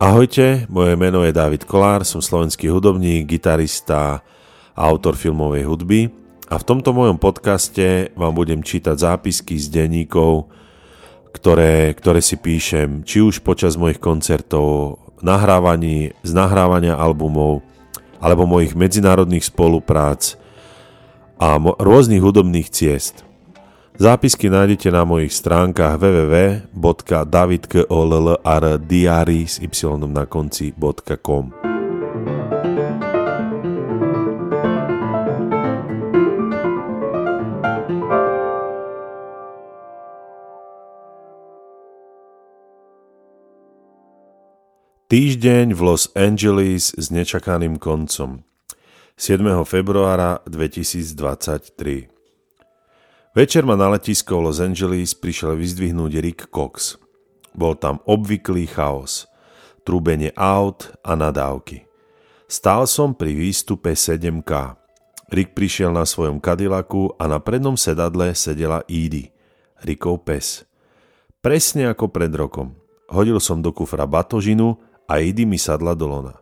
Ahojte, moje meno je David Kolár, som slovenský hudobník, gitarista a autor filmovej hudby a v tomto mojom podcaste vám budem čítať zápisky z denníkov, ktoré, ktoré si píšem či už počas mojich koncertov, nahrávaní, z nahrávania albumov alebo mojich medzinárodných spoluprác a mo- rôznych hudobných ciest. Zápisky nájdete na mojich stránkach www.davidkollrdiary s y na konci.com. Týždeň v Los Angeles s nečakaným koncom 7. februára 2023 Večer ma na letisko Los Angeles prišiel vyzdvihnúť Rick Cox. Bol tam obvyklý chaos, trúbenie aut a nadávky. Stál som pri výstupe 7K. Rick prišiel na svojom Cadillacu a na prednom sedadle sedela Edie, Rickov pes. Presne ako pred rokom. Hodil som do kufra batožinu a Edie mi sadla do lona.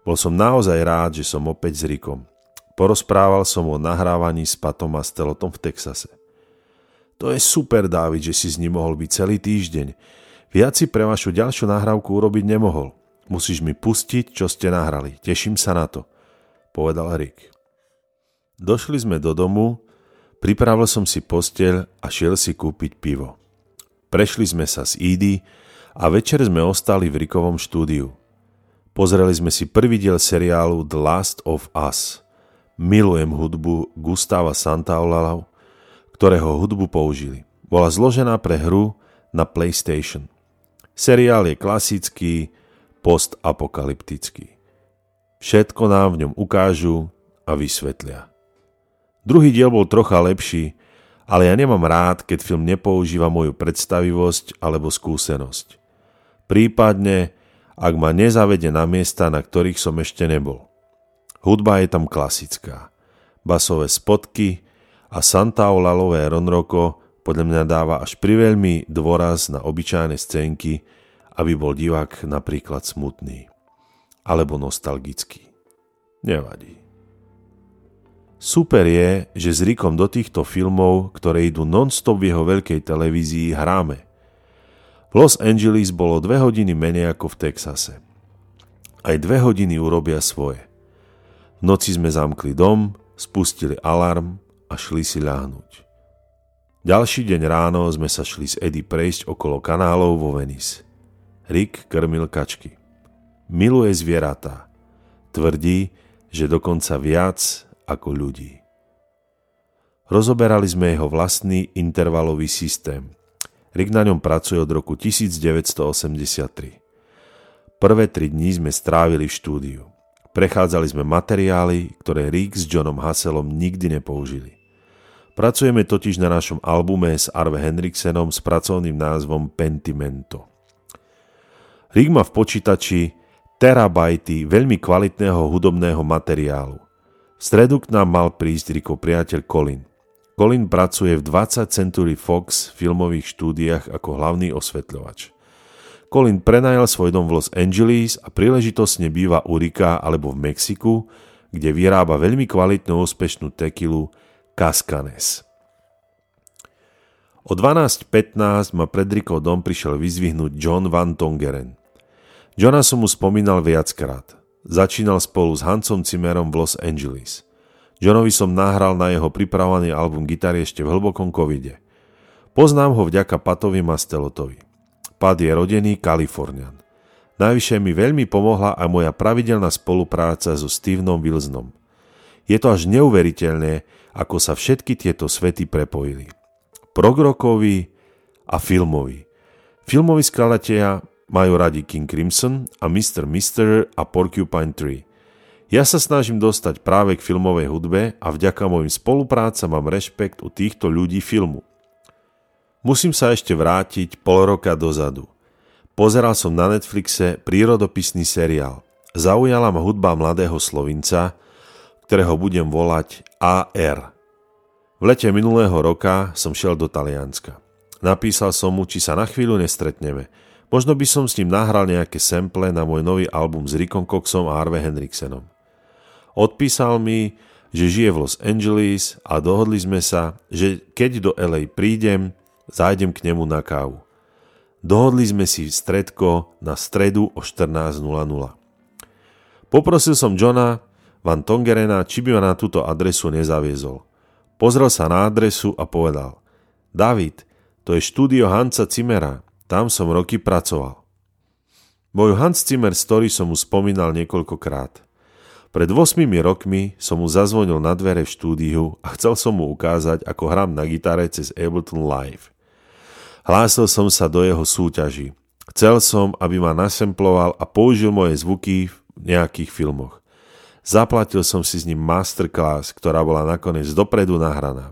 Bol som naozaj rád, že som opäť s Rickom. Porozprával som o nahrávaní s Patom a Stelotom v Texase. To je super, Dávid, že si s ním mohol byť celý týždeň. Viac si pre vašu ďalšiu nahrávku urobiť nemohol. Musíš mi pustiť, čo ste nahrali. Teším sa na to, povedal Rick. Došli sme do domu, pripravil som si posteľ a šiel si kúpiť pivo. Prešli sme sa s Idy a večer sme ostali v Rickovom štúdiu. Pozreli sme si prvý diel seriálu The Last of Us. Milujem hudbu Gustava Santaolala ktorého hudbu použili. Bola zložená pre hru na PlayStation. Seriál je klasický, postapokalyptický. Všetko nám v ňom ukážu a vysvetlia. Druhý diel bol trocha lepší, ale ja nemám rád, keď film nepoužíva moju predstavivosť alebo skúsenosť. Prípadne, ak ma nezavede na miesta, na ktorých som ešte nebol. Hudba je tam klasická. Basové spotky, a Santaolalové Ronroko podľa mňa dáva až priveľmi dôraz na obyčajné scénky, aby bol divák napríklad smutný alebo nostalgický. Nevadí. Super je, že s Rikom do týchto filmov, ktoré idú non-stop v jeho veľkej televízii, hráme. V Los Angeles bolo dve hodiny menej ako v Texase. Aj dve hodiny urobia svoje. V noci sme zamkli dom, spustili alarm a šli si ľahnuť. Ďalší deň ráno sme sa šli s Eddie prejsť okolo kanálov vo Venice. Rick krmil kačky. Miluje zvieratá. Tvrdí, že dokonca viac ako ľudí. Rozoberali sme jeho vlastný intervalový systém. Rick na ňom pracuje od roku 1983. Prvé tri dní sme strávili v štúdiu. Prechádzali sme materiály, ktoré Rick s Johnom Hasselom nikdy nepoužili. Pracujeme totiž na našom albume s Arve Henriksenom s pracovným názvom Pentimento. Rick má v počítači terabajty veľmi kvalitného hudobného materiálu. V stredu k nám mal prísť Rickov priateľ Colin. Colin pracuje v 20 Century Fox filmových štúdiách ako hlavný osvetľovač. Colin prenajal svoj dom v Los Angeles a príležitosne býva u Rika alebo v Mexiku, kde vyrába veľmi kvalitnú úspešnú tekilu Kaskanes. O 12.15 ma pred Rikov dom prišiel vyzvihnúť John Van Tongeren. Johna som mu spomínal viackrát. Začínal spolu s Hancom Cimerom v Los Angeles. Johnovi som nahral na jeho pripravovaný album gitary ešte v hlbokom covide. Poznám ho vďaka Patovi Mastelotovi. Pat je rodený Kalifornian. Najvyššie mi veľmi pomohla aj moja pravidelná spolupráca so Stevenom Wilsonom. Je to až neuveriteľné, ako sa všetky tieto svety prepojili. Progrokový a filmový. Filmoví skladateľia majú radi King Crimson a Mr. Mister a Porcupine Tree. Ja sa snažím dostať práve k filmovej hudbe a vďaka mojim spoluprácam mám rešpekt u týchto ľudí filmu. Musím sa ešte vrátiť pol roka dozadu. Pozeral som na Netflixe prírodopisný seriál. Zaujala ma hudba mladého Slovinca, ktorého budem volať AR. V lete minulého roka som šiel do Talianska. Napísal som mu, či sa na chvíľu nestretneme. Možno by som s ním nahral nejaké sample na môj nový album s Rickom Coxom a Harvey Hendricksenom. Odpísal mi, že žije v Los Angeles a dohodli sme sa, že keď do LA prídem, zájdem k nemu na kávu. Dohodli sme si stredko na stredu o 14.00. Poprosil som Johna Van Tongerena, či by ma na túto adresu nezaviezol. Pozrel sa na adresu a povedal David, to je štúdio Hansa Cimera, tam som roky pracoval. Moju Hans Zimmer story som mu spomínal niekoľkokrát. Pred 8 rokmi som mu zazvonil na dvere v štúdiu a chcel som mu ukázať, ako hrám na gitare cez Ableton Live. Hlásil som sa do jeho súťaží. Chcel som, aby ma nasemploval a použil moje zvuky v nejakých filmoch. Zaplatil som si s ním masterclass, ktorá bola nakoniec dopredu nahraná.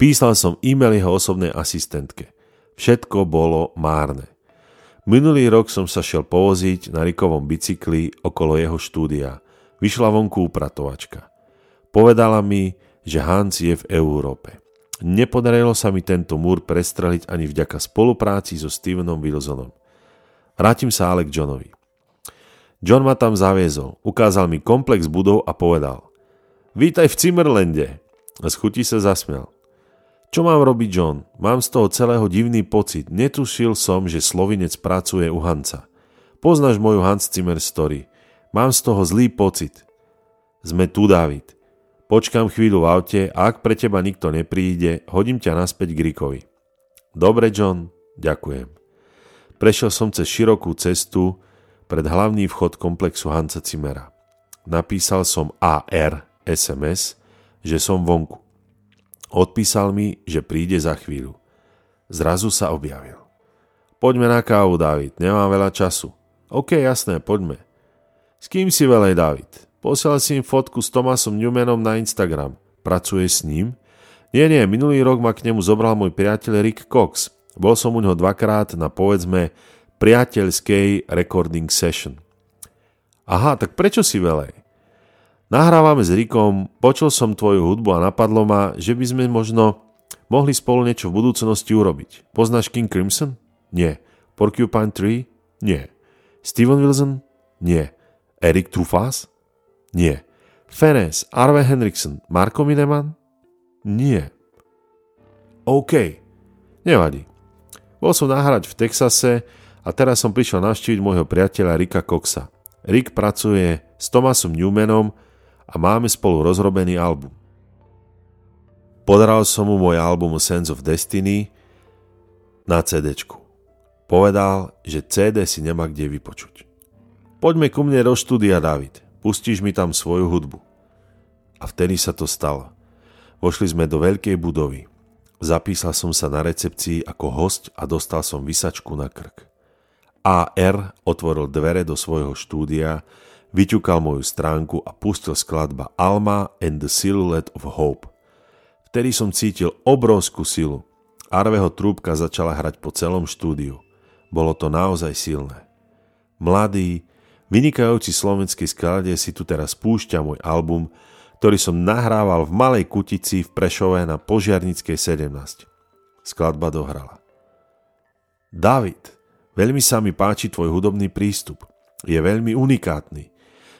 Písal som e-mail jeho osobnej asistentke. Všetko bolo márne. Minulý rok som sa šiel povoziť na Rikovom bicykli okolo jeho štúdia. Vyšla vonku upratovačka. Povedala mi, že Hans je v Európe. Nepodarilo sa mi tento múr prestreliť ani vďaka spolupráci so Stevenom Wilsonom. Vrátim sa ale k Johnovi. John ma tam zaviezol, ukázal mi komplex budov a povedal Vítaj v Cimmerlande. A z chutí sa zasmial. Čo mám robiť, John? Mám z toho celého divný pocit. Netušil som, že Slovinec pracuje u Hanca. Poznáš moju Hans Zimmer story. Mám z toho zlý pocit. Sme tu, David. Počkám chvíľu v aute a ak pre teba nikto nepríde, hodím ťa naspäť k Rikovi. Dobre, John, ďakujem. Prešiel som cez širokú cestu pred hlavný vchod komplexu Hansa Cimera. Napísal som AR SMS, že som vonku. Odpísal mi, že príde za chvíľu. Zrazu sa objavil. Poďme na kávu, David, nemám veľa času. OK, jasné, poďme. S kým si velej, David? Posielal si im fotku s Tomasom Newmanom na Instagram. Pracuje s ním? Nie, nie, minulý rok ma k nemu zobral môj priateľ Rick Cox. Bol som u neho dvakrát na povedzme priateľskej recording session. Aha, tak prečo si velej? Nahrávame s Rikom, počul som tvoju hudbu a napadlo ma, že by sme možno mohli spolu niečo v budúcnosti urobiť. Poznáš King Crimson? Nie. Porcupine Tree? Nie. Steven Wilson? Nie. Erik Trufas? Nie. Fenes, Arve Henriksen, Marko Mineman? Nie. OK. Nevadí. Bol som nahrať v Texase a teraz som prišiel navštíviť môjho priateľa Rika Coxa. Rick pracuje s Thomasom Newmanom a máme spolu rozrobený album. Podaral som mu môj album Sense of Destiny na CD. Povedal, že CD si nemá kde vypočuť. Poďme ku mne do štúdia, David. Pustíš mi tam svoju hudbu. A vtedy sa to stalo. Vošli sme do veľkej budovy. Zapísal som sa na recepcii ako host a dostal som vysačku na krk. AR otvoril dvere do svojho štúdia Vyťukal moju stránku a pustil skladba Alma and the Silhouette of Hope. Vtedy som cítil obrovskú silu. Arveho trúbka začala hrať po celom štúdiu. Bolo to naozaj silné. Mladý, vynikajúci slovenský skladie si tu teraz púšťa môj album, ktorý som nahrával v malej kutici v Prešove na Požiarnickej 17. Skladba dohrala. David, veľmi sa mi páči tvoj hudobný prístup. Je veľmi unikátny.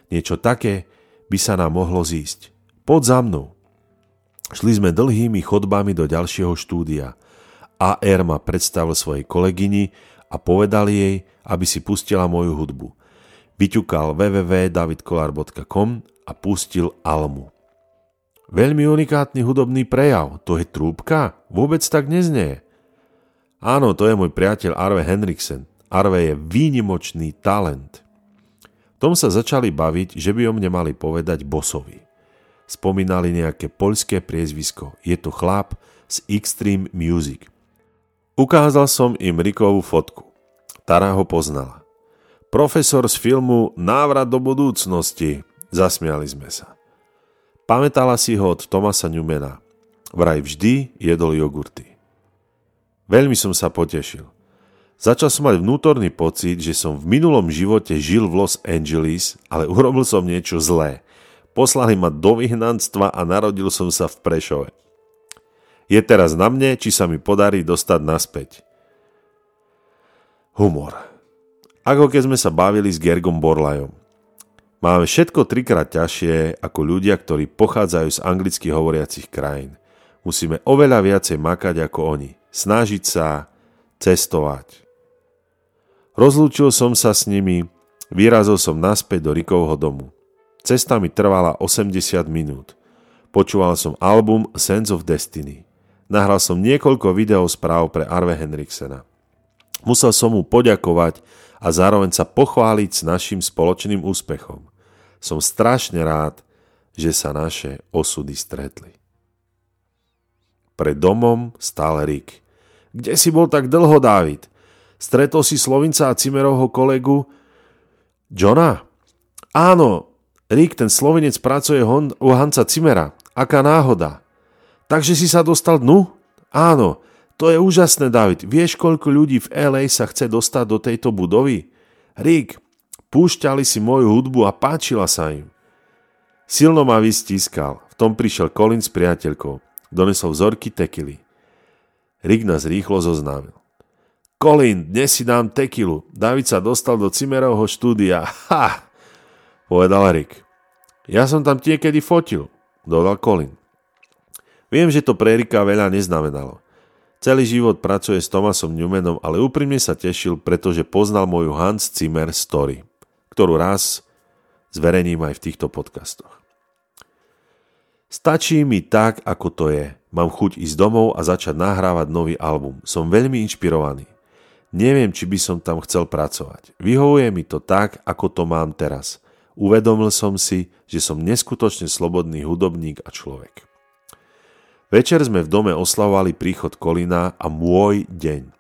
Niečo také by sa nám mohlo zísť. Pod za mnou. Šli sme dlhými chodbami do ďalšieho štúdia. AR ma predstavil svojej kolegyni a povedal jej, aby si pustila moju hudbu. Vyťukal www.davidkolar.com a pustil Almu. Veľmi unikátny hudobný prejav, to je trúbka? Vôbec tak neznie. Áno, to je môj priateľ Arve Henriksen. Arve je výnimočný talent. Tom sa začali baviť, že by o mne mali povedať bosovi. Spomínali nejaké poľské priezvisko. Je to chlap z Extreme Music. Ukázal som im Rikovú fotku. Tara ho poznala. Profesor z filmu Návrat do budúcnosti. Zasmiali sme sa. Pamätala si ho od Tomasa Newmana. Vraj vždy jedol jogurty. Veľmi som sa potešil. Začal som mať vnútorný pocit, že som v minulom živote žil v Los Angeles, ale urobil som niečo zlé. Poslali ma do vyhnanstva a narodil som sa v Prešove. Je teraz na mne, či sa mi podarí dostať naspäť. Humor. Ako keď sme sa bavili s Gergom Borlajom. Máme všetko trikrát ťažšie ako ľudia, ktorí pochádzajú z anglicky hovoriacich krajín. Musíme oveľa viacej makať ako oni. Snažiť sa, cestovať. Rozlúčil som sa s nimi, vyrazil som naspäť do Rikovho domu. Cesta mi trvala 80 minút. Počúval som album Sense of Destiny. Nahral som niekoľko videospráv pre Arve Henriksena. Musel som mu poďakovať a zároveň sa pochváliť s našim spoločným úspechom. Som strašne rád, že sa naše osudy stretli. Pred domom stál Rick. Kde si bol tak dlho, Dávid? Stretol si Slovinca a Cimerovho kolegu Johna? Áno, Rick, ten Slovenec pracuje u Hanca Cimera. Aká náhoda. Takže si sa dostal dnu? Áno, to je úžasné, David. Vieš, koľko ľudí v LA sa chce dostať do tejto budovy? Rick, púšťali si moju hudbu a páčila sa im. Silno ma vystískal. V tom prišiel Colin s priateľkou. Donesol vzorky tekily. Rick nás rýchlo zoznámil. Colin, dnes si dám tekilu. David sa dostal do Cimerovho štúdia. Ha! Povedal Rick. Ja som tam niekedy fotil dodal Colin. Viem, že to pre Erika veľa neznamenalo. Celý život pracuje s Thomasom Newmanom, ale úprimne sa tešil, pretože poznal moju Hans Zimmer story, ktorú raz zverejním aj v týchto podcastoch. Stačí mi tak, ako to je. Mám chuť ísť domov a začať nahrávať nový album. Som veľmi inšpirovaný. Neviem, či by som tam chcel pracovať. Vyhovuje mi to tak, ako to mám teraz. Uvedomil som si, že som neskutočne slobodný hudobník a človek. Večer sme v dome oslavovali príchod Kolina a môj deň.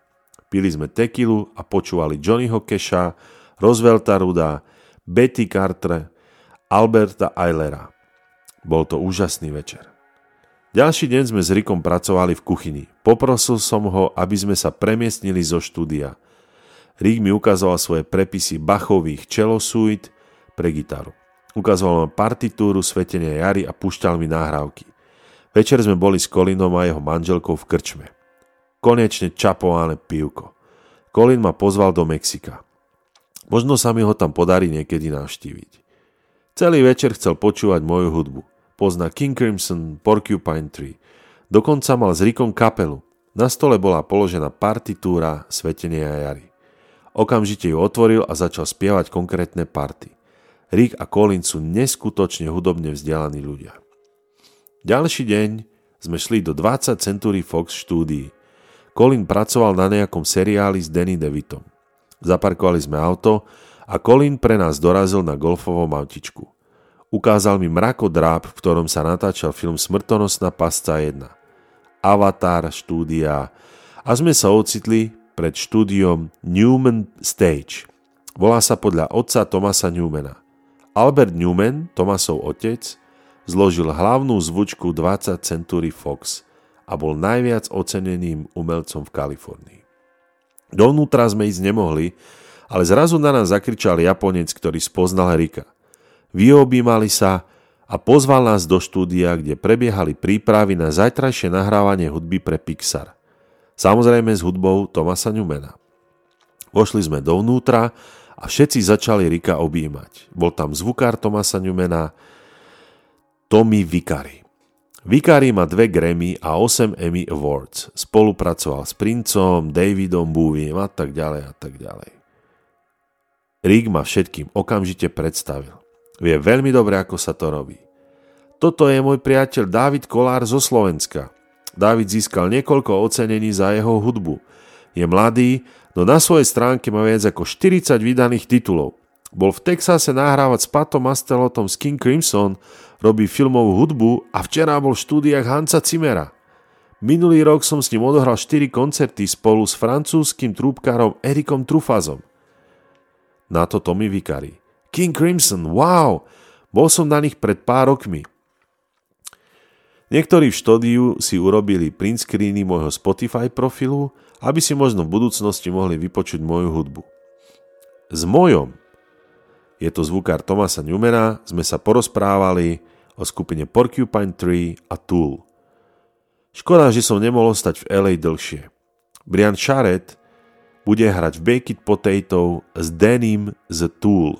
Pili sme tekilu a počúvali Johnnyho Keša, Roosevelta Ruda, Betty Carter, Alberta Eilera. Bol to úžasný večer. Ďalší deň sme s Rikom pracovali v kuchyni. Poprosil som ho, aby sme sa premiestnili zo štúdia. Rick mi ukazoval svoje prepisy Bachových čelosuit pre gitaru. Ukazoval ma partitúru Svetenia jary a pušťal mi náhrávky. Večer sme boli s Kolinom a jeho manželkou v krčme. Konečne čapované pivko. Kolin ma pozval do Mexika. Možno sa mi ho tam podarí niekedy navštíviť. Celý večer chcel počúvať moju hudbu. Pozná King Crimson, Porcupine Tree. Dokonca mal s Rikom kapelu. Na stole bola položená partitúra Svetenia jary. Okamžite ju otvoril a začal spievať konkrétne party. Rick a Colin sú neskutočne hudobne vzdelaní ľudia. Ďalší deň sme šli do 20 Century Fox štúdií. Colin pracoval na nejakom seriáli s Danny DeVitom. Zaparkovali sme auto a Colin pre nás dorazil na golfovom autičku. Ukázal mi mrakodráp, v ktorom sa natáčal film Smrtonosná pasca 1. Avatar štúdia a sme sa ocitli pred štúdiom Newman Stage. Volá sa podľa otca Tomasa Newmana. Albert Newman, Tomasov otec, zložil hlavnú zvučku 20 Century Fox a bol najviac oceneným umelcom v Kalifornii. Dovnútra sme ísť nemohli, ale zrazu na nás zakričal Japonec, ktorý spoznal Rika. Vyobímali sa a pozval nás do štúdia, kde prebiehali prípravy na zajtrajšie nahrávanie hudby pre Pixar. Samozrejme s hudbou Tomasa Newmana. Vošli sme dovnútra a všetci začali Rika objímať. Bol tam zvukár Tomasa Newmana, Tommy Vicari. Vicari má dve Grammy a 8 Emmy Awards. Spolupracoval s Princom, Davidom Bowiem a tak ďalej a tak ďalej. Rick ma všetkým okamžite predstavil. Vie veľmi dobre, ako sa to robí. Toto je môj priateľ David Kolár zo Slovenska. David získal niekoľko ocenení za jeho hudbu. Je mladý no na svojej stránke má viac ako 40 vydaných titulov. Bol v Texase nahrávať s Patom Mastelotom z King Crimson, robí filmovú hudbu a včera bol v štúdiách Hansa Cimera. Minulý rok som s ním odohral 4 koncerty spolu s francúzským trúbkárom Erikom Trufazom. Na to Tommy Vicari. King Crimson, wow! Bol som na nich pred pár rokmi. Niektorí v štúdiu si urobili print screeny môjho Spotify profilu aby si možno v budúcnosti mohli vypočuť moju hudbu. S mojom, je to zvukár Tomasa Newmana, sme sa porozprávali o skupine Porcupine Tree a Tool. Škoda, že som nemohol stať v LA dlhšie. Brian Charrett bude hrať v Baked Potato s Denim z Tool.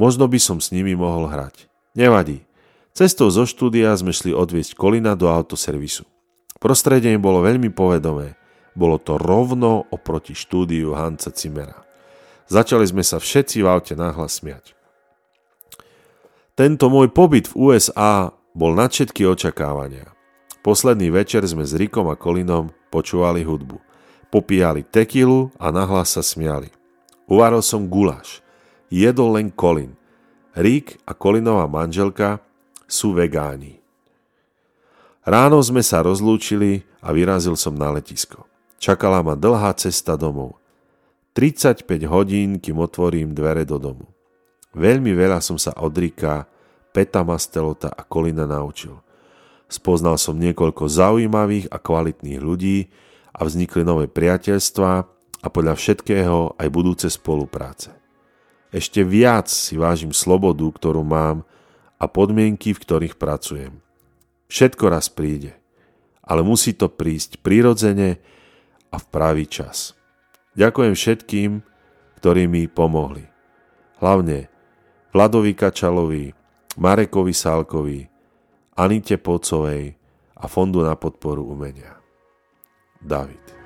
Možno by som s nimi mohol hrať. Nevadí. Cestou zo štúdia sme šli odviesť Kolina do autoservisu. Prostredie im bolo veľmi povedomé. Bolo to rovno oproti štúdiu Hanca Cimera. Začali sme sa všetci v aute náhlas smiať. Tento môj pobyt v USA bol na všetky očakávania. Posledný večer sme s Rikom a Kolinom počúvali hudbu. Popíjali tekilu a nahlas sa smiali. Uvaril som guláš. Jedol len Kolin. Rick a Kolinová manželka sú vegáni. Ráno sme sa rozlúčili a vyrazil som na letisko. Čakala ma dlhá cesta domov. 35 hodín, kým otvorím dvere do domu. Veľmi veľa som sa od Rika, Peta Mastelota a Kolina naučil. Spoznal som niekoľko zaujímavých a kvalitných ľudí a vznikli nové priateľstvá a podľa všetkého aj budúce spolupráce. Ešte viac si vážim slobodu, ktorú mám a podmienky, v ktorých pracujem. Všetko raz príde, ale musí to prísť prirodzene a v pravý čas. Ďakujem všetkým, ktorí mi pomohli. Hlavne Vladovi Kačalovi, Marekovi Sálkovi, Anite Pocovej a Fondu na podporu umenia. David.